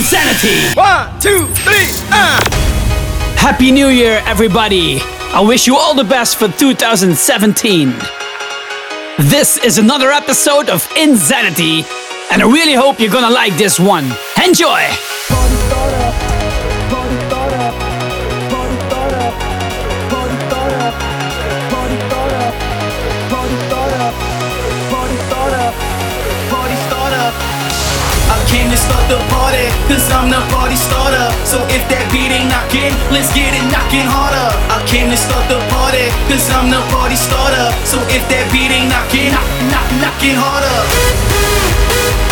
inZanity. One, two, three, ah! Happy New Year, everybody! I wish you all the best for 2017. This is another episode of InZanity, and I really hope you're gonna like this one. Enjoy! start the party, cause I'm the party starter. So if that beat ain't knocking, let's get it knocking harder. I came to start the party, cause I'm the party starter. So if that beat ain't knocking, knock, knock, knocking harder.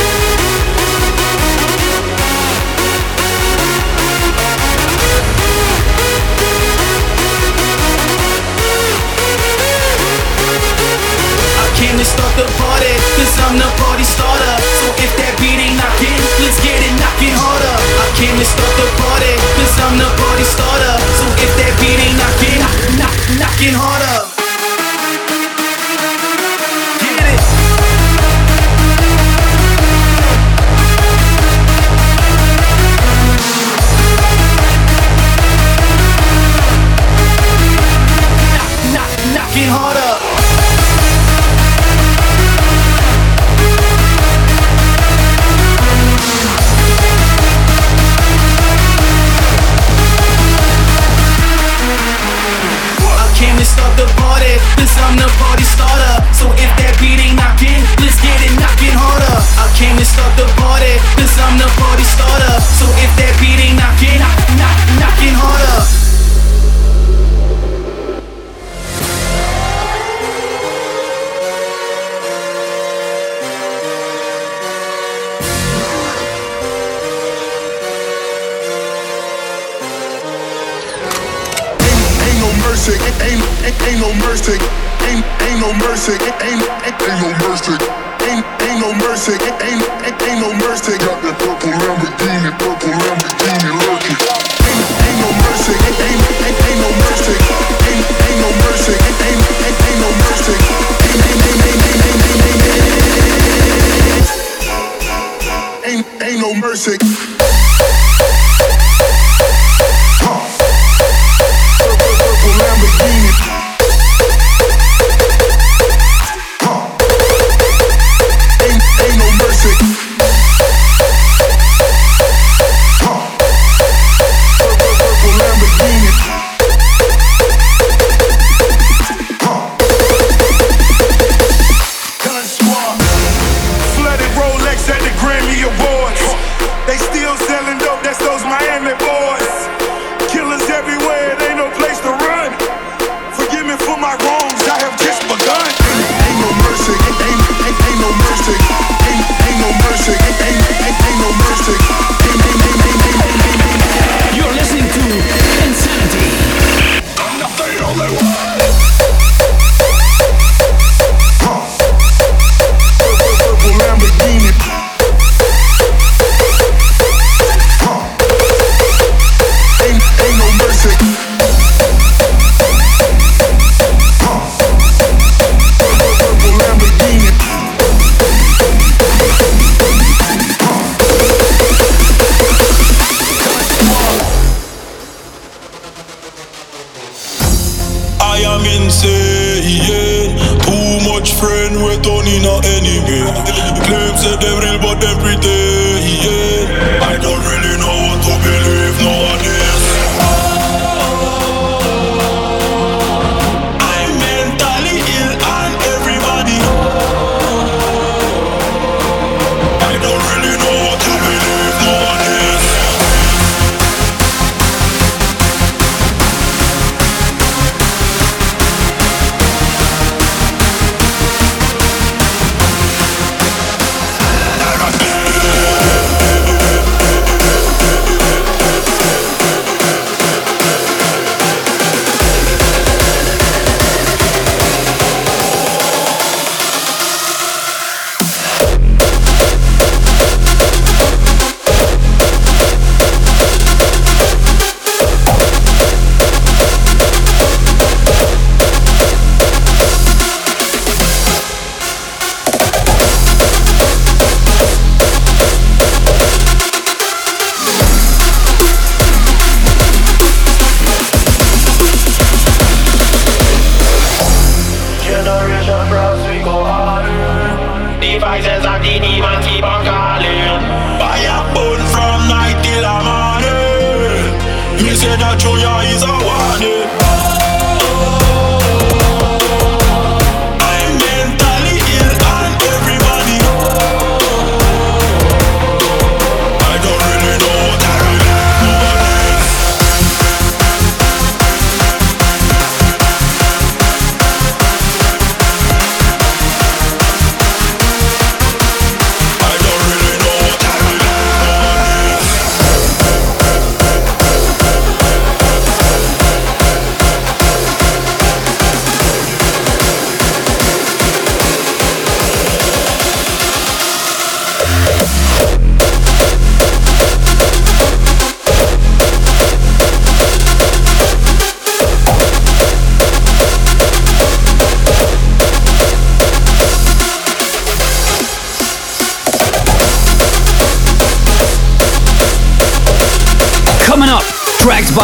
time to start the party, cause I'm the party starter. So if that beat ain't knocking, let's get it knocking harder. I came to start the party, cause I'm the party starter. So if that beat ain't knocking, knock, knock, knocking harder.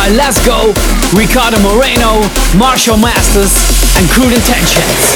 by Lasgo, Ricardo Moreno, Marshall Masters, and Crude Intentions.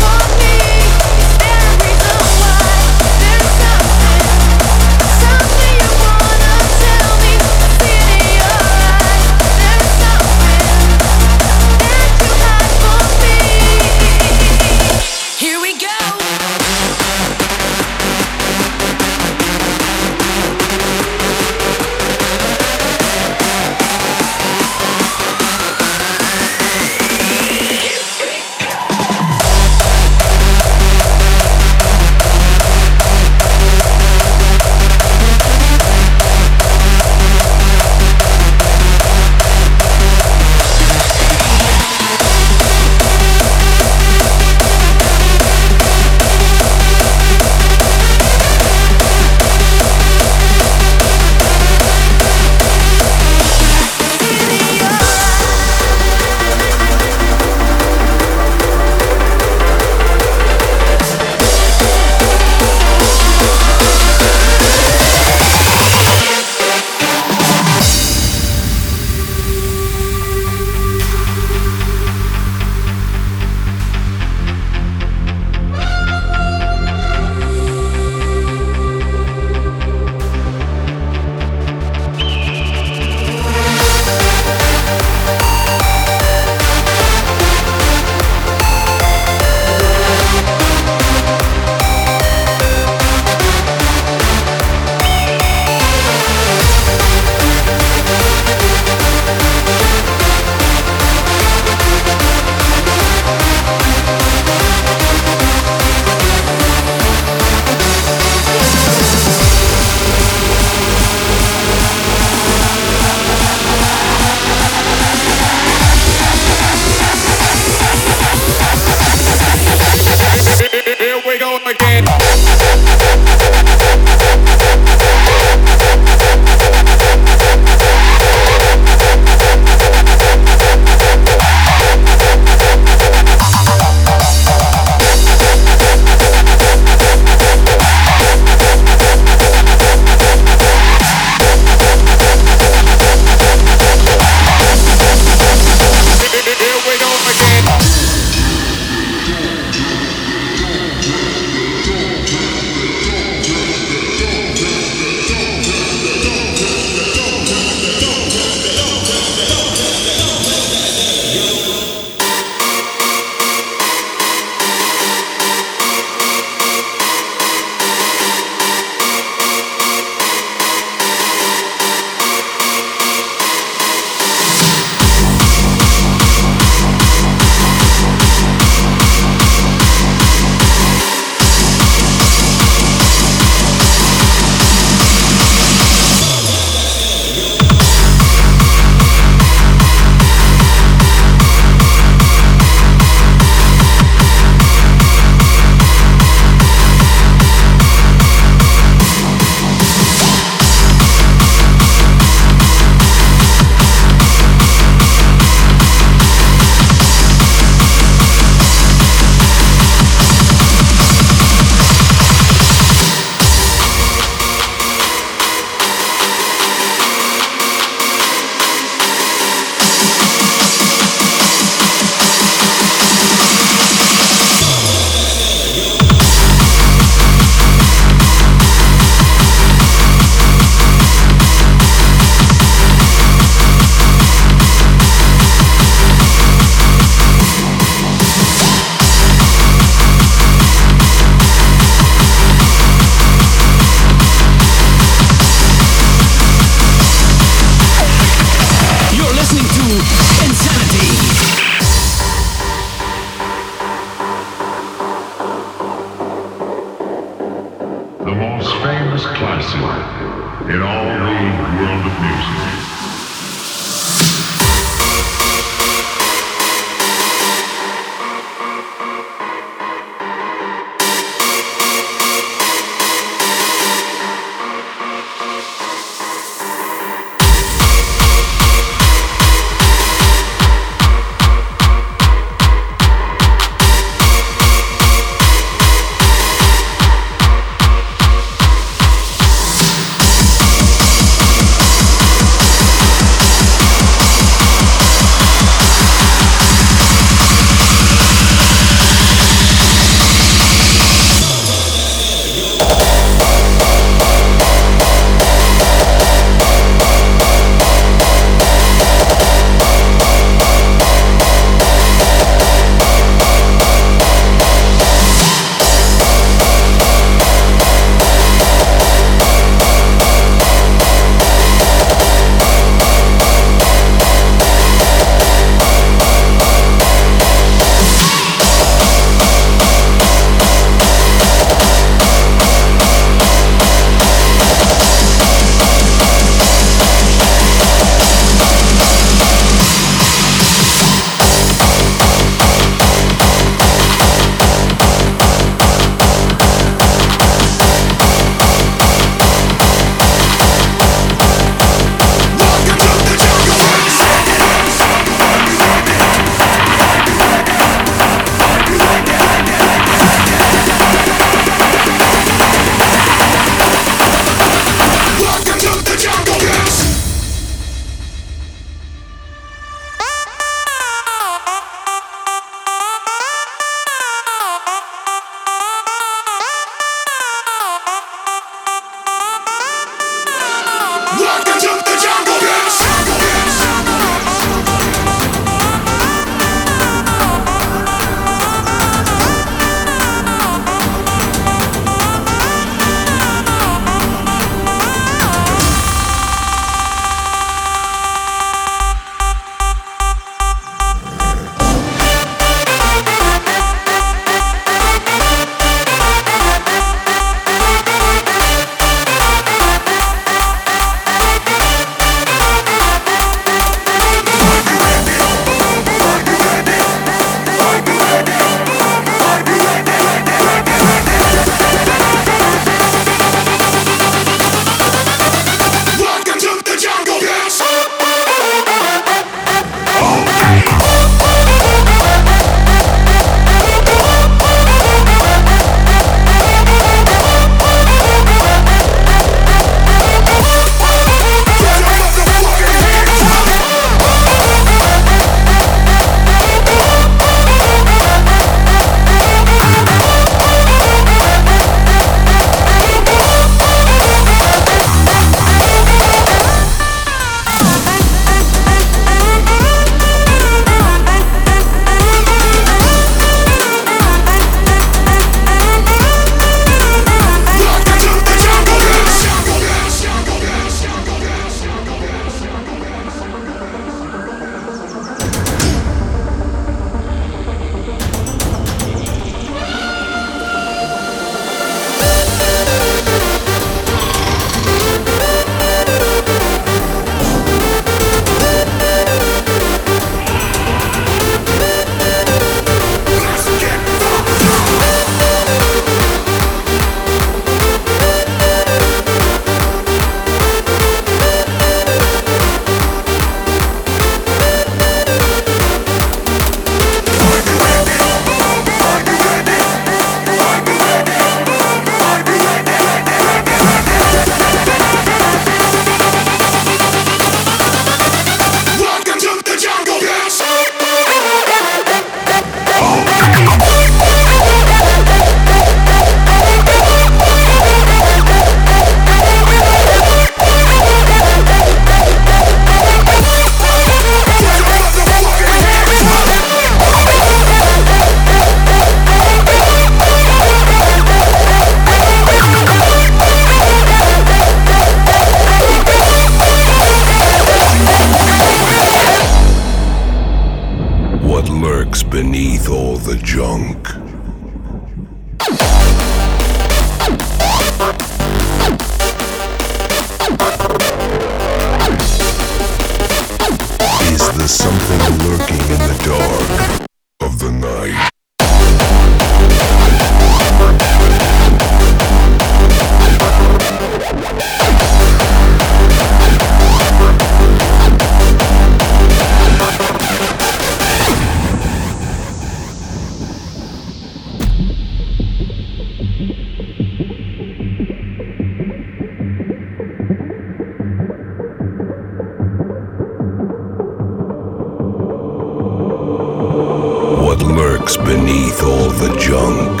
Beneath all the junk,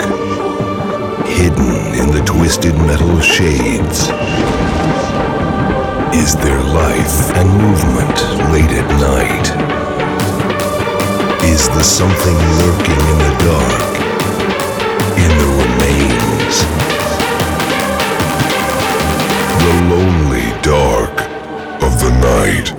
hidden in the twisted metal shades, is there life and movement late at night? Is the something lurking in the dark, in the remains? The lonely dark of the night.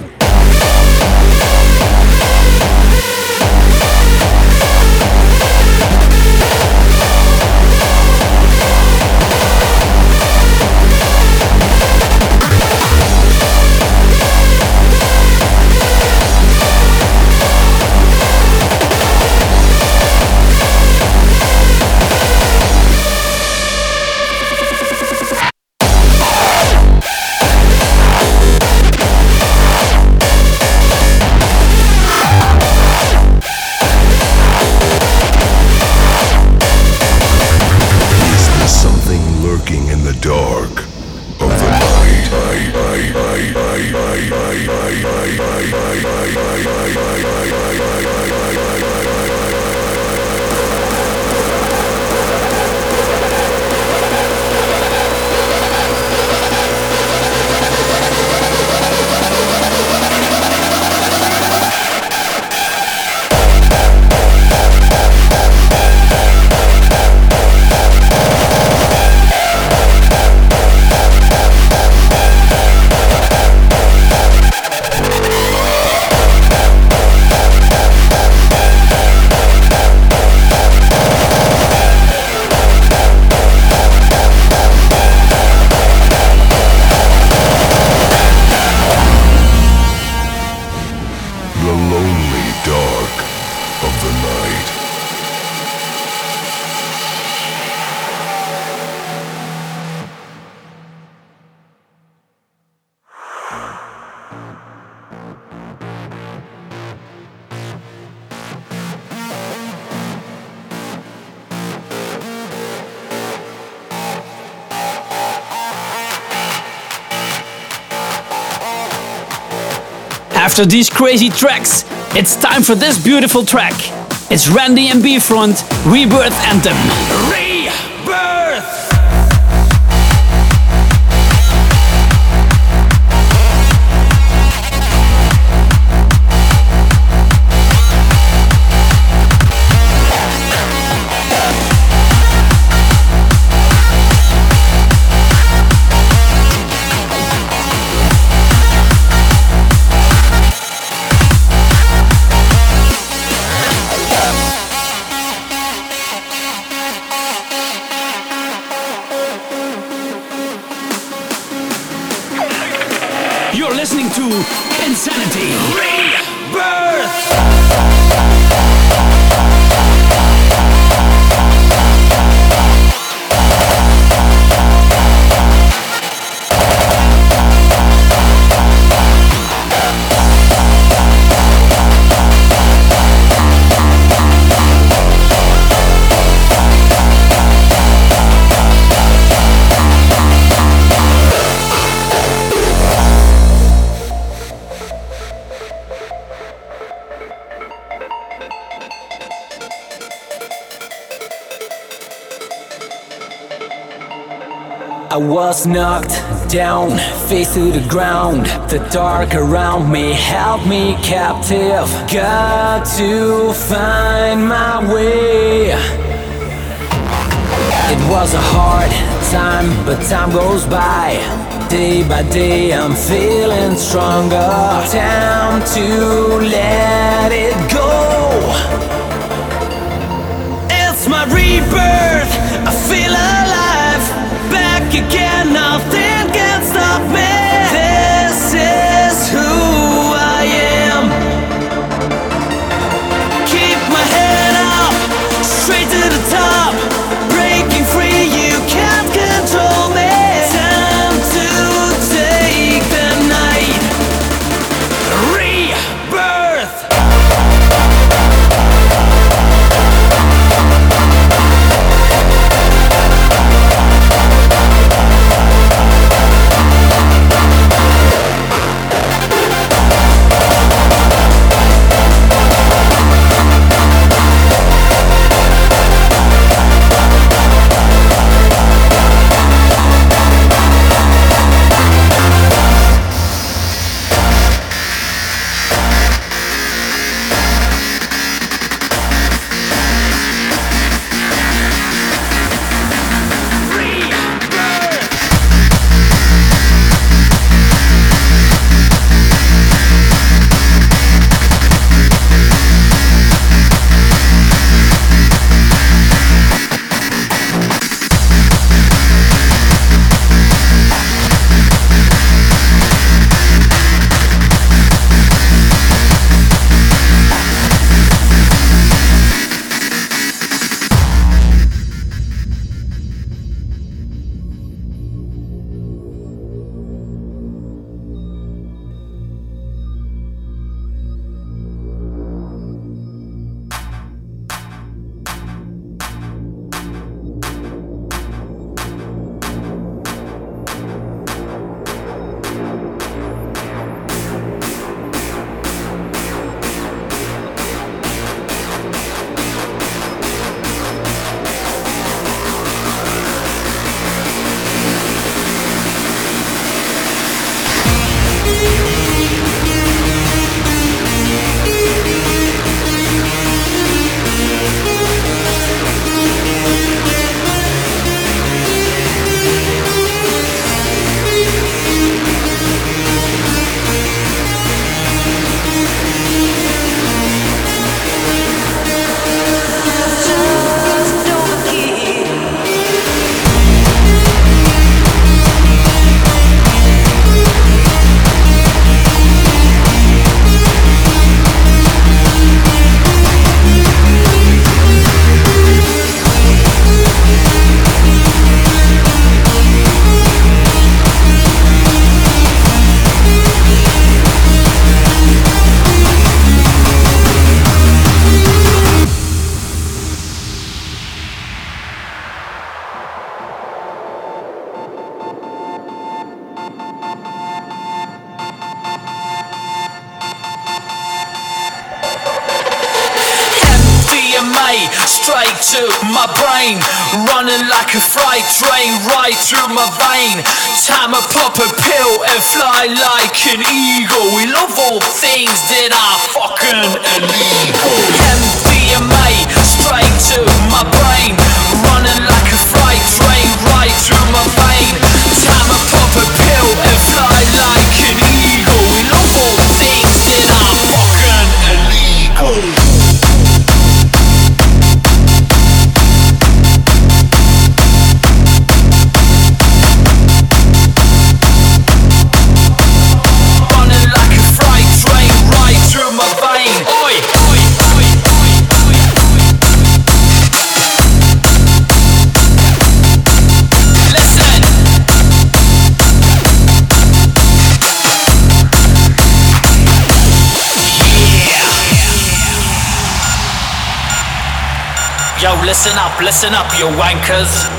After these crazy tracks, it's time for this beautiful track. It's Ran-D and B Front Rebirth Anthem. Was knocked down, face to the ground. The dark around me held me captive. Got to find my way. It was a hard time, but time goes by. Day by day, I'm feeling stronger. Time to let it go. It's my rebirth. Again, nothing straight to my brain. Running like a freight train right through my vein. Time I pop a pill and fly like an eagle. We love all things that are fucking illegal. MDMA straight to my brain. listen up, listen up, you wankers.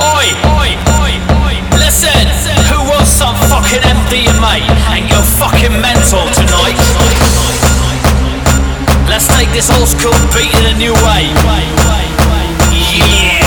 Oi, oi, oi, oi. Listen, who wants some fucking MDMA? And you're fucking mental tonight. Let's take this old school beat in a new way. Yeah.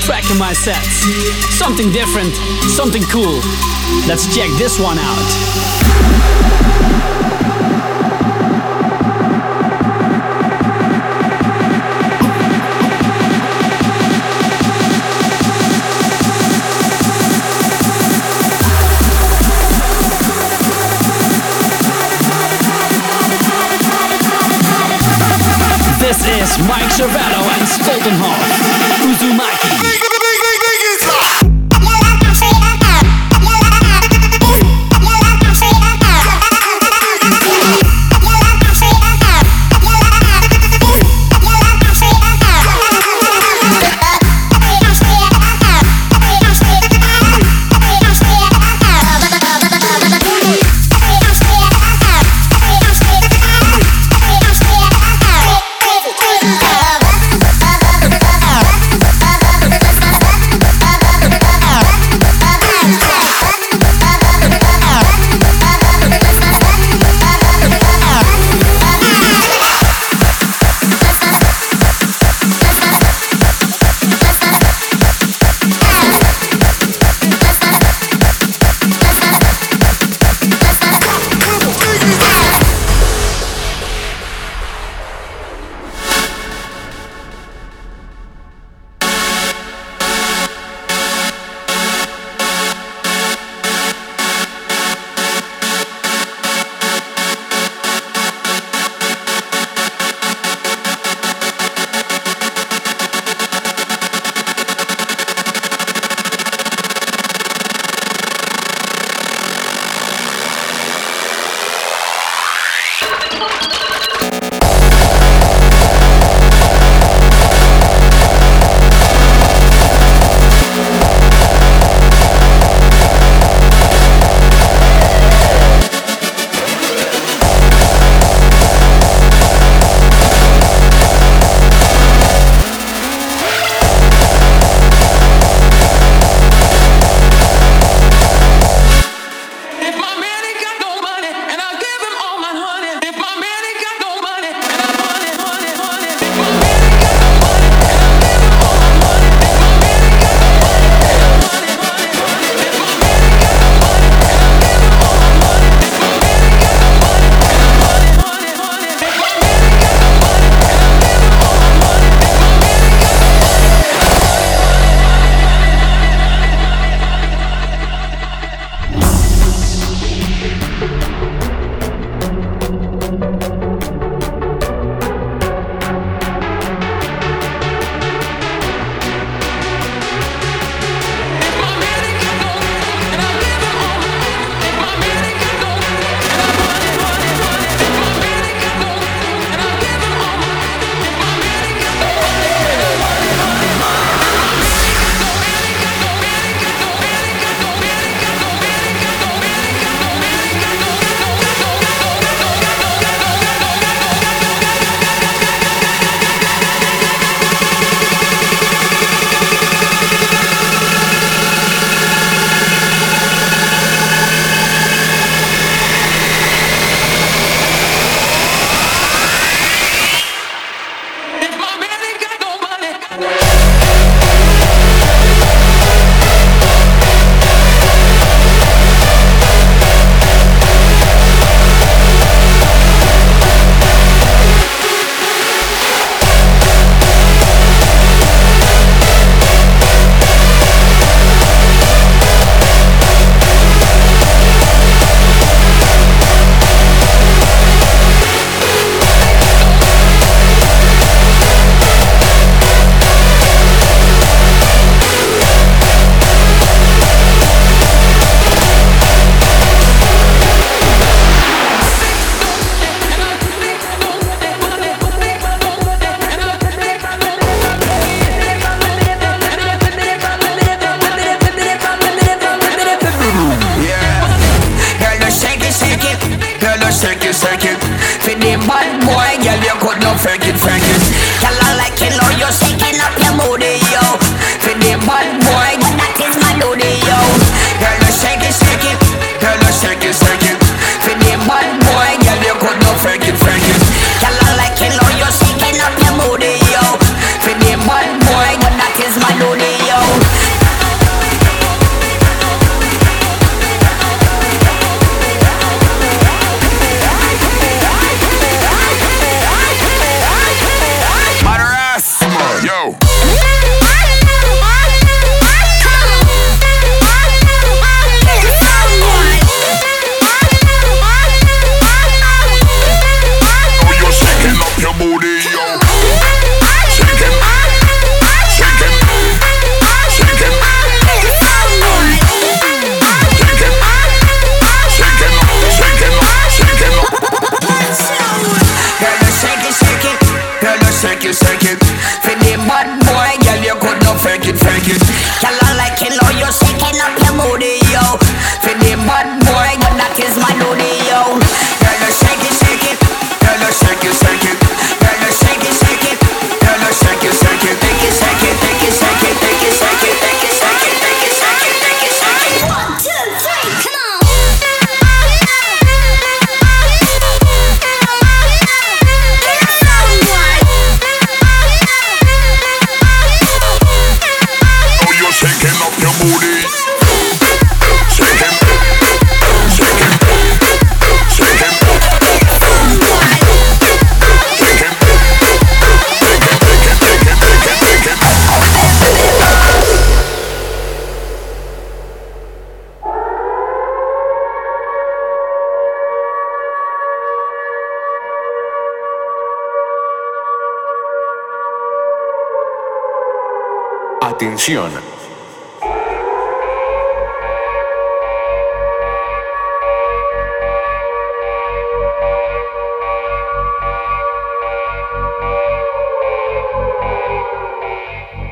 Track in my sets. Something different, something cool. Let's check this one out. This is Mike Cervello and Stoltenhoff.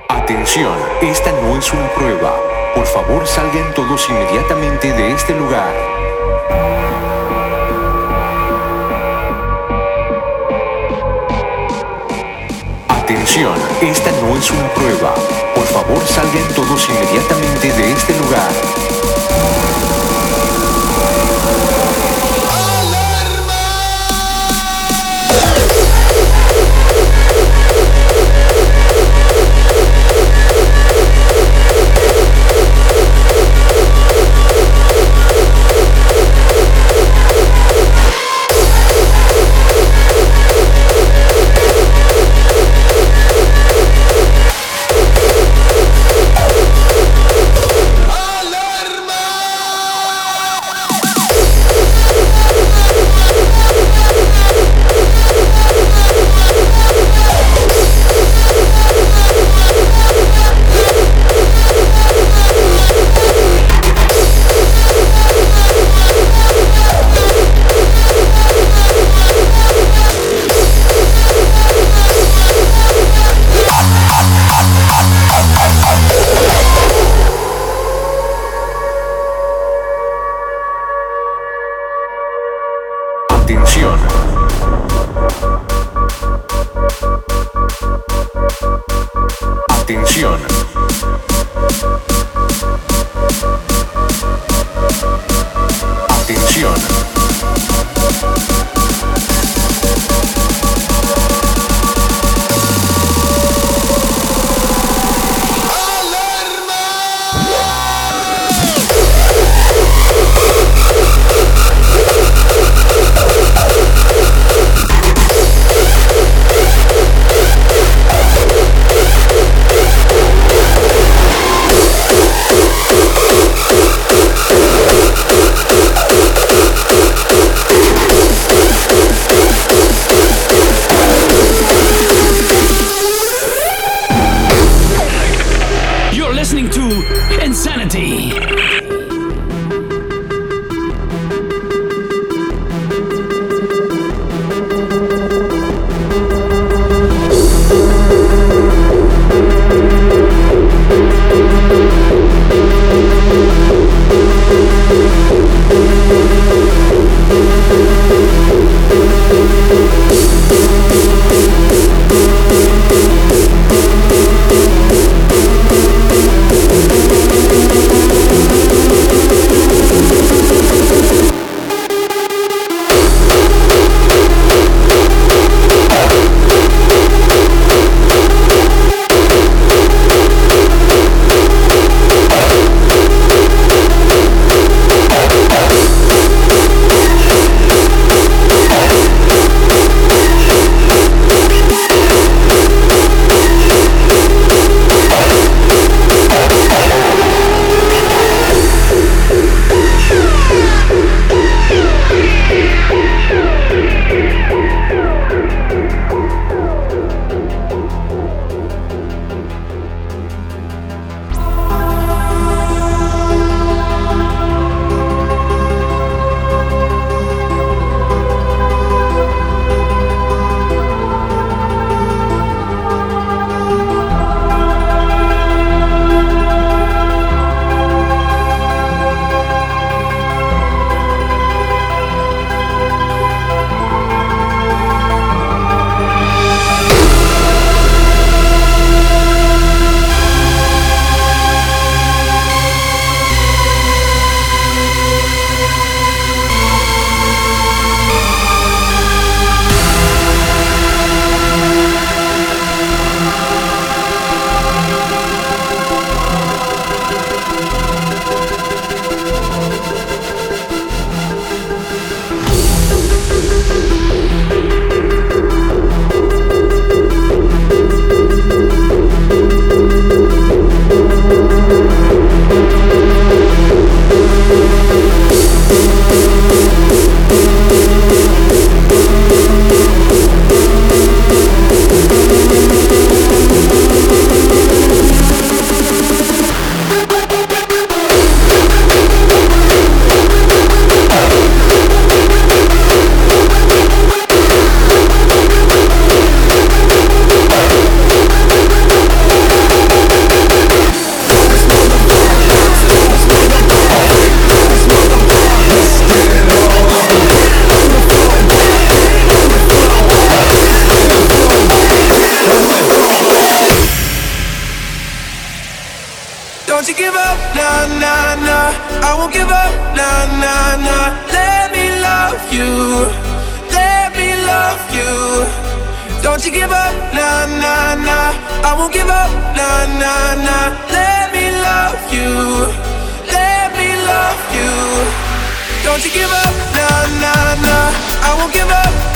Atención, esta no es una prueba. Por favor salgan todos inmediatamente de este lugar. Esta no es una prueba. Por favor, salgan todos inmediatamente de este lugar.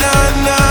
Nah, nah.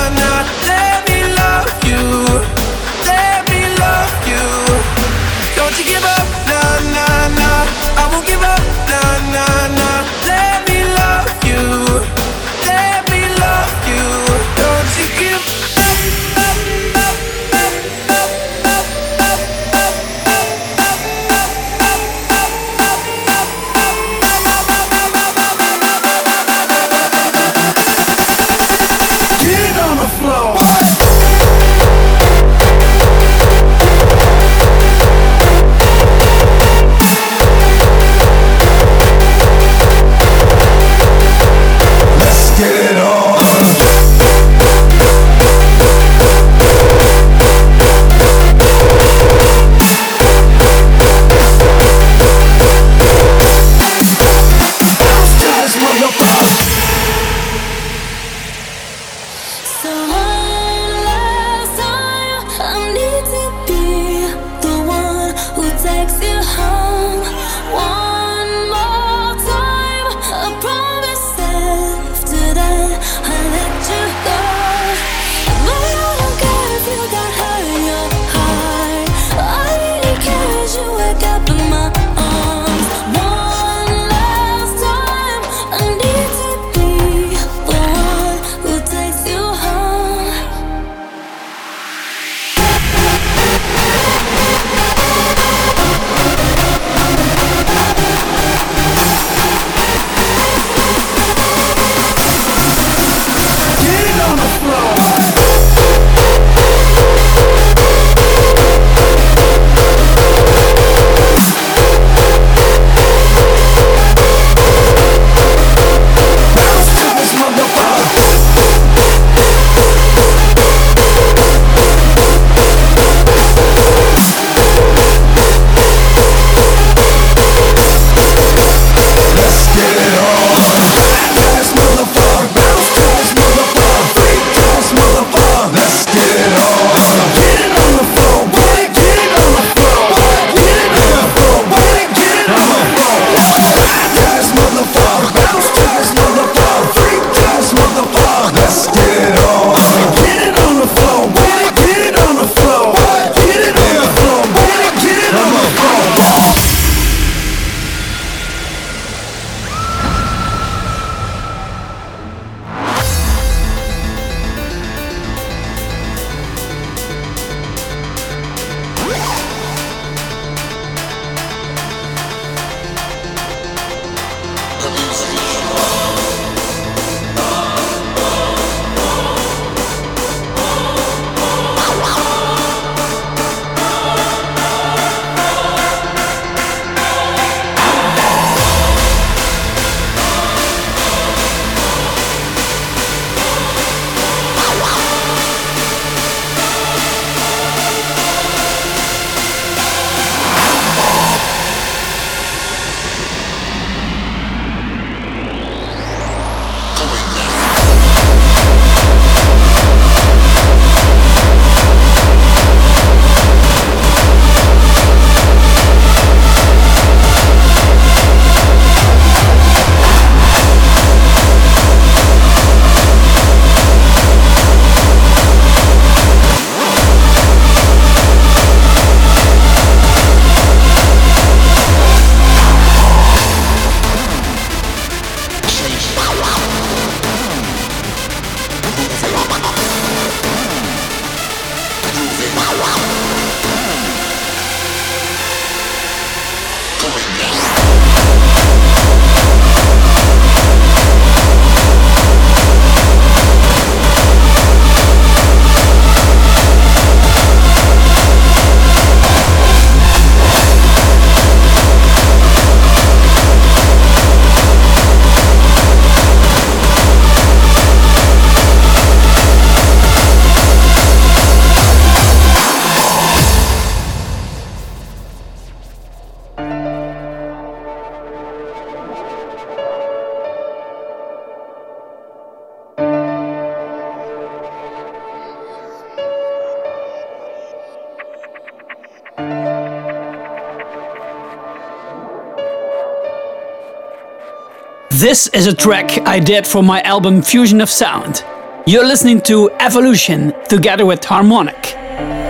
This is a track I did for my album Fusion of Sound. You're listening to Evolution together with HarmoniK.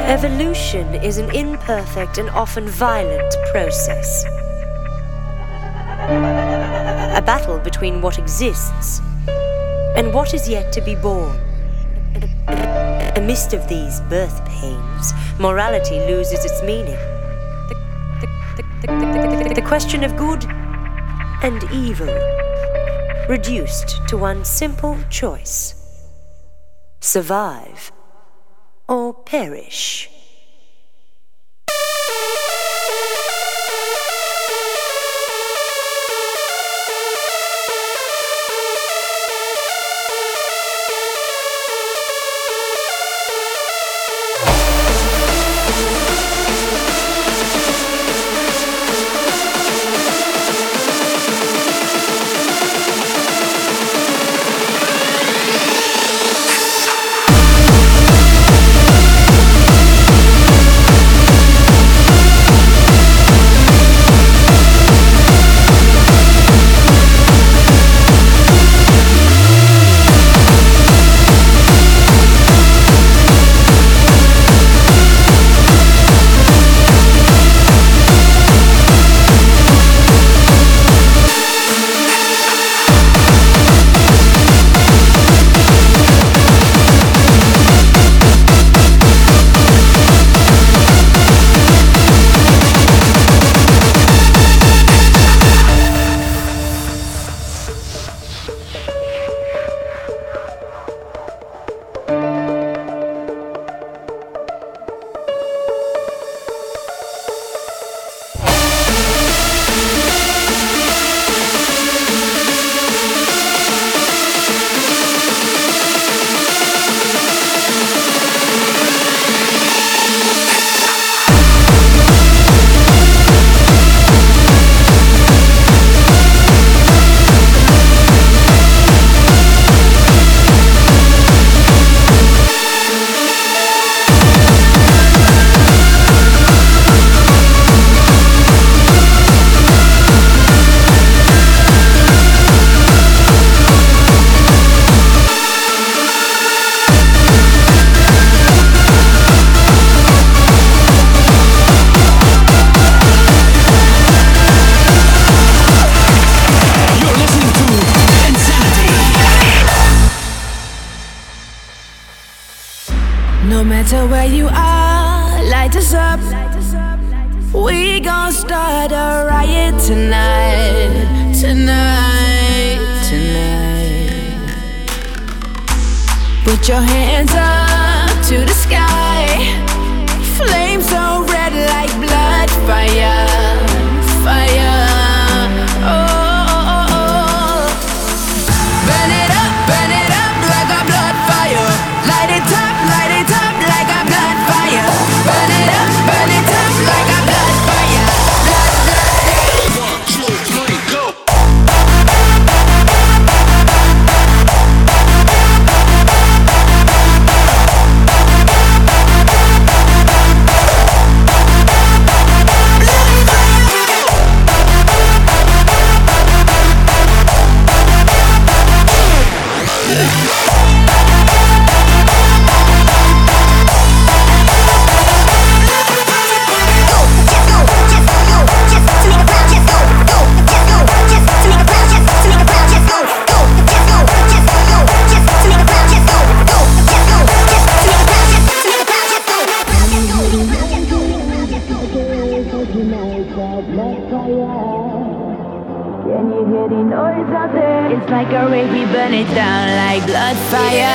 Evolution is an imperfect and often violent process. A battle between what exists and what is yet to be born. Amidst of these birth pains, morality loses its meaning. The, the, question of good and evil reduced to one simple choice survive or perish. matter where you are, light us up. We gon' start a riot tonight, tonight, tonight. Put your hands up to the sky, flames so red like blood fire. fire.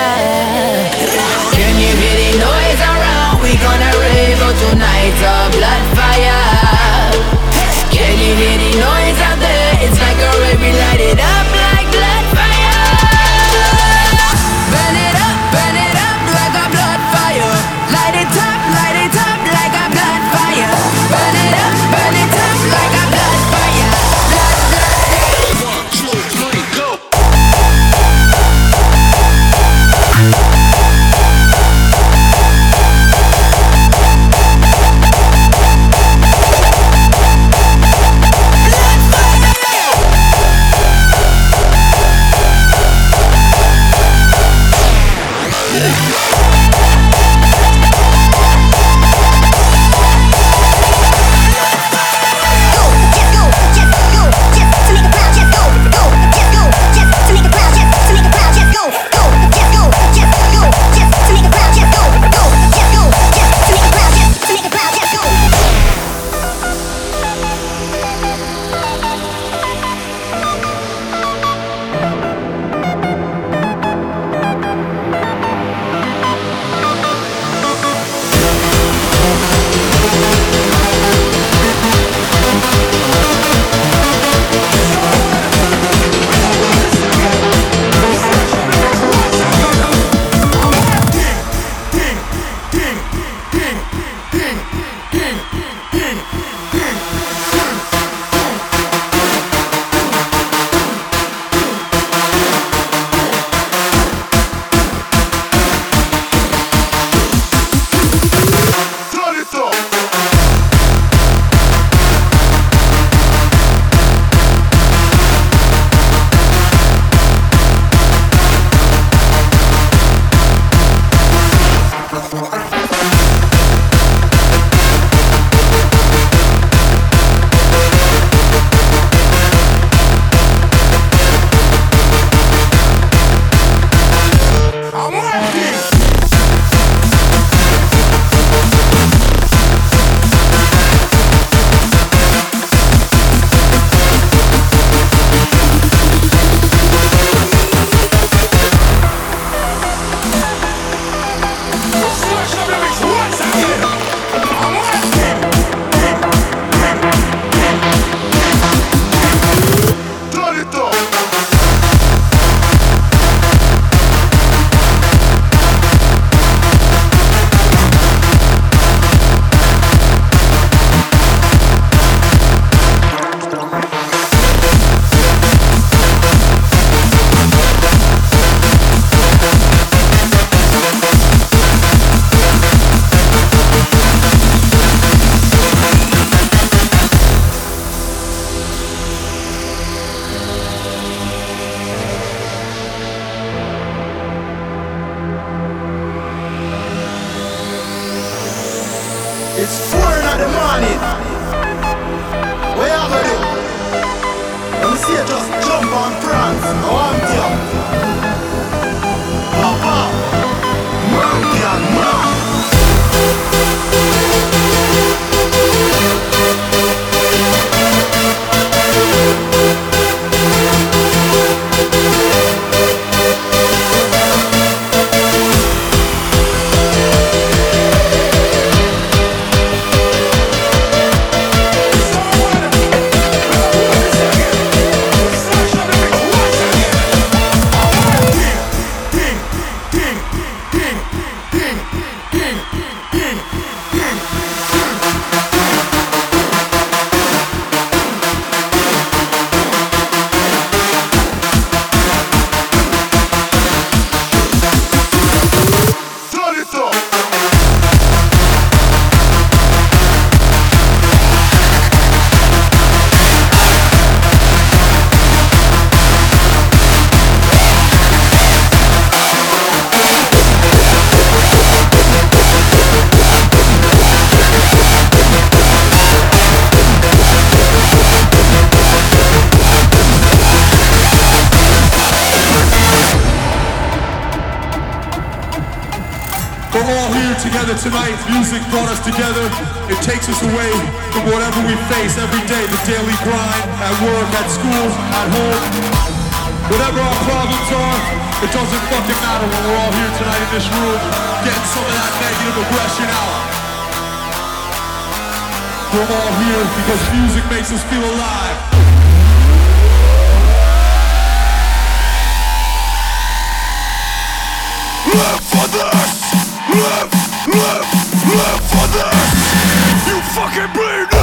Music brought us together. It takes us away from whatever we face every day the daily grind, at work, at school, at home. Whatever our problems are, it doesn't fucking matter when we're all here tonight in this room, getting some of that negative aggression out. We're all here because music makes us feel alive. Live for this! Live, live, live for this! You fucking bleed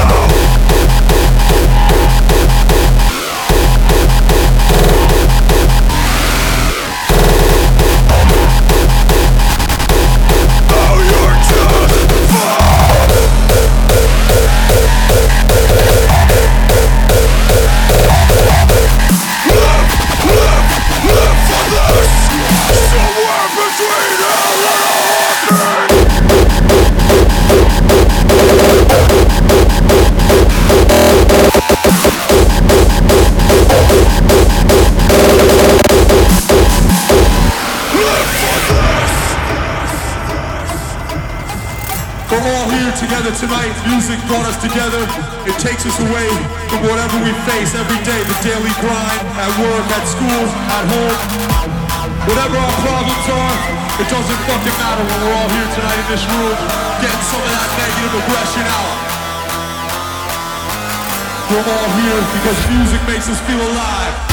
We're all here together tonight. Music brought us together. It takes us away from whatever we face every day the daily grind, at work, at school, at home. Whatever our problems are, it doesn't fucking matter when we're all here tonight in this room, getting some of that negative aggression out. We're all here because music makes us feel alive.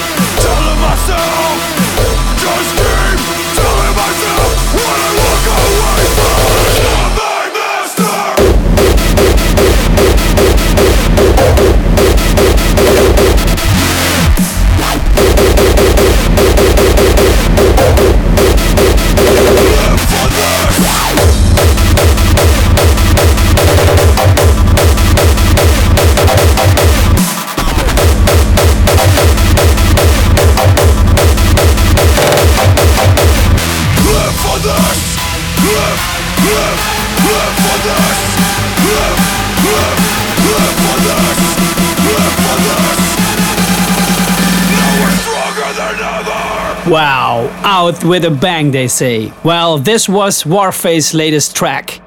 out with a bang, they say. Well, this was Warface's latest track.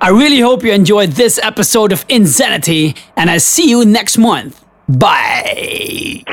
I really hope you enjoyed this episode of InZanity, and I see you next month. Bye!